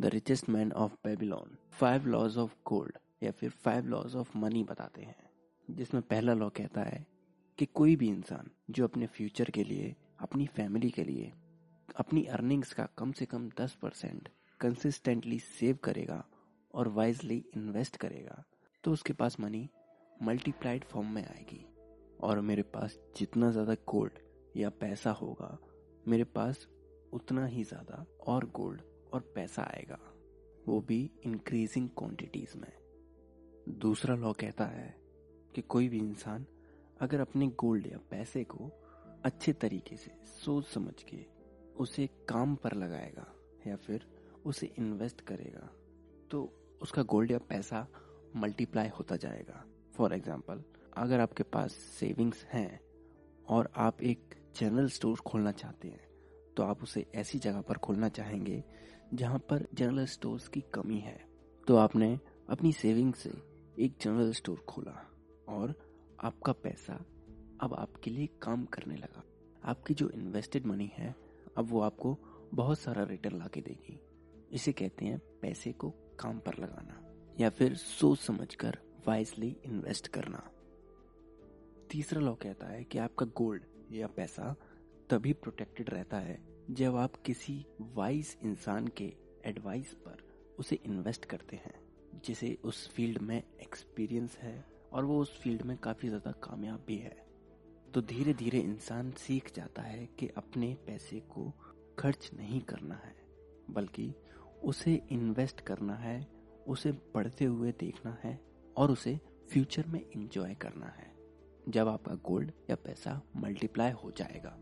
The richest man of Babylon five laws of gold या फिर five laws of money बताते हैं, जिसमें पहला लॉ कहता है कि कोई भी इंसान जो अपने फ्यूचर के लिए, अपनी फैमिली के लिए, अपनी अर्निंग्स का कम से कम दस परसेंट कंसिस्टेंटली सेव करेगा और वाइजली इन्वेस्ट करेगा तो उसके पास मनी मल्टीप्लाइड फॉर्म में आएगी। और मेरे पास जितना ज़्यादा गोल्ड या पैसा होगा, मेरे पास उतना ही ज़्यादा और गोल्ड और पैसा आएगा, वो भी इंक्रीजिंग क्वांटिटीज में। दूसरा लॉ कहता है कि कोई भी इंसान अगर अपने गोल्ड या पैसे को अच्छे तरीके से, सोच समझ के उसे काम पर लगाएगा या फिर उसे इन्वेस्ट करेगा तो उसका गोल्ड या पैसा मल्टीप्लाई होता जाएगा। फॉर एग्ज़ाम्पल अगर आपके पास सेविंग्स हैं और आप एक जनरल स्टोर खोलना चाहते हैं तो आप उसे ऐसी जगह पर खोलना चाहेंगे जहाँ पर जनरल स्टोर्स की कमी है। तो आपने अपनी सेविंग से एक जनरल स्टोर खोला और आपका पैसा अब आपके लिए काम करने लगा। आपकी जो इन्वेस्टेड मनी है, अब वो आपको बहुत सारा रिटर्न ला के देगी। इसे कहते हैं पैसे को काम पर लगाना या फिर सोच समझकर वाइजली इन्वेस्ट करना। तीसरा लॉ कहता है कि आपका गोल्ड या पैसा तभी प्रोटेक्टेड रहता है जब आप किसी वाइज इंसान के एडवाइस पर उसे इन्वेस्ट करते हैं, जिसे उस फ़ील्ड में एक्सपीरियंस है और वो उस फ़ील्ड में काफ़ी ज़्यादा कामयाब भी है तो धीरे धीरे इंसान सीख जाता है कि अपने पैसे को खर्च नहीं करना है, बल्कि उसे इन्वेस्ट करना है, उसे बढ़ते हुए देखना है और उसे फ्यूचर में इंजॉय करना है। जब आपका गोल्ड या पैसा मल्टीप्लाई हो जाएगा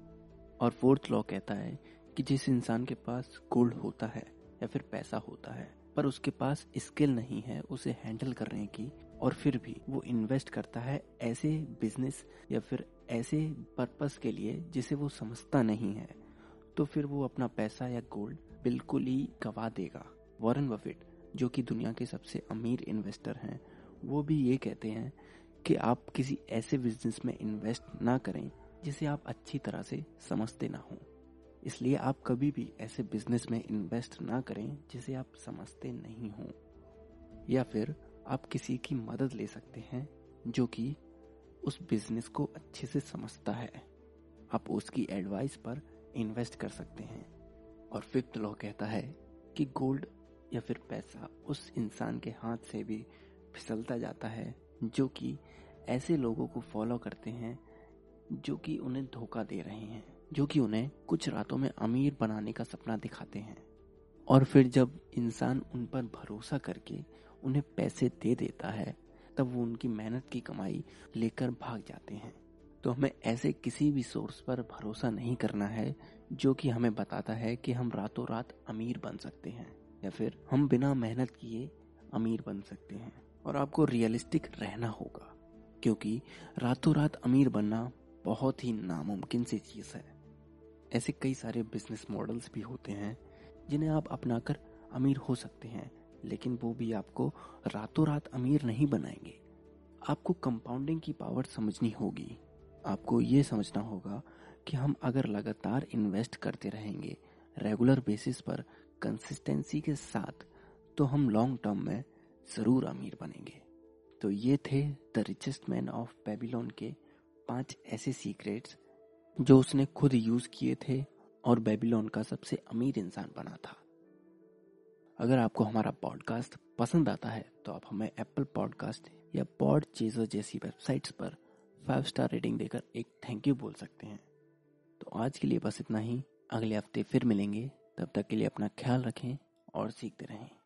और फोर्थ लॉ कहता है कि जिस इंसान के पास गोल्ड होता है या फिर पैसा होता है, पर उसके पास स्किल नहीं है, उसे हैंडल करने की, और फिर भी वो इन्वेस्ट करता है ऐसे बिज़नेस या फिर ऐसे पर्पस के लिए जिसे वो समझता नहीं है तो फिर वो अपना पैसा या गोल्ड बिल्कुल ही गवा देगा। वॉरेन बफेट, जो कि दुनिया के सबसे अमीर इन्वेस्टर हैं, वो भी ये कहते हैं कि आप किसी ऐसे बिज़नेस में इन्वेस्ट ना करें जिसे आप अच्छी तरह से समझते ना हो। इसलिए आप कभी भी ऐसे बिज़नेस में इन्वेस्ट ना करें जिसे आप समझते नहीं हो। या फिर आप किसी की मदद ले सकते हैं जो कि उस बिज़नेस को अच्छे से समझता है। आप उसकी एडवाइस पर इन्वेस्ट कर सकते हैं। और फिफ्थ लॉ कहता है कि गोल्ड या फिर पैसा उस इंसान के हाथ से भी फिसलता जाता है जो कि ऐसे लोगों को फॉलो करते हैं जो कि उन्हें धोखा दे रहे हैं। जो कि उन्हें कुछ रातों में अमीर बनाने का सपना दिखाते हैं। और फिर जब इंसान उन पर भरोसा करके उन्हें पैसे दे देता है, तब वो उनकी मेहनत की कमाई लेकर भाग जाते हैं। तो हमें ऐसे किसी भी सोर्स पर भरोसा नहीं करना है, जो कि हमें बताता है कि हम रातों रात अमीर बन सकते हैं, या फिर हम बिना मेहनत किए अमीर बन सकते हैं। और आपको रियलिस्टिक रहना होगा, क्योंकि रातों रात अमीर बनना बहुत ही नामुमकिन सी चीज़ है। ऐसे कई सारे बिज़नेस मॉडल्स भी होते हैं, जिन्हें आप अपनाकर अमीर हो सकते हैं, लेकिन वो भी आपको रातों रात अमीर नहीं बनाएँगे। आपको कंपाउंडिंग की पावर समझनी होगी। आपको ये समझना होगा कि हम अगर लगातार इन्वेस्ट करते रहेंगे रेगुलर बेसिस पर कंसिस्टेंसी के साथ तो हम लॉन्ग टर्म में ज़रूर अमीर बनेंगे। तो ये थे the richest man of Babylon के पाँच ऐसे सीक्रेट्स जो उसने खुद यूज़ किए थे और बेबीलोन का सबसे अमीर इंसान बना था। अगर आपको हमारा पॉडकास्ट पसंद आता है तो आप हमें एप्पल पॉडकास्ट या पॉड चेजर जैसी वेबसाइट्स पर फाइव स्टार रेटिंग देकर एक थैंक यू बोल सकते हैं। तो आज के लिए बस इतना ही। अगले हफ़्ते फिर मिलेंगे। तब तक के लिए अपना ख्याल रखें और सीखते रहें।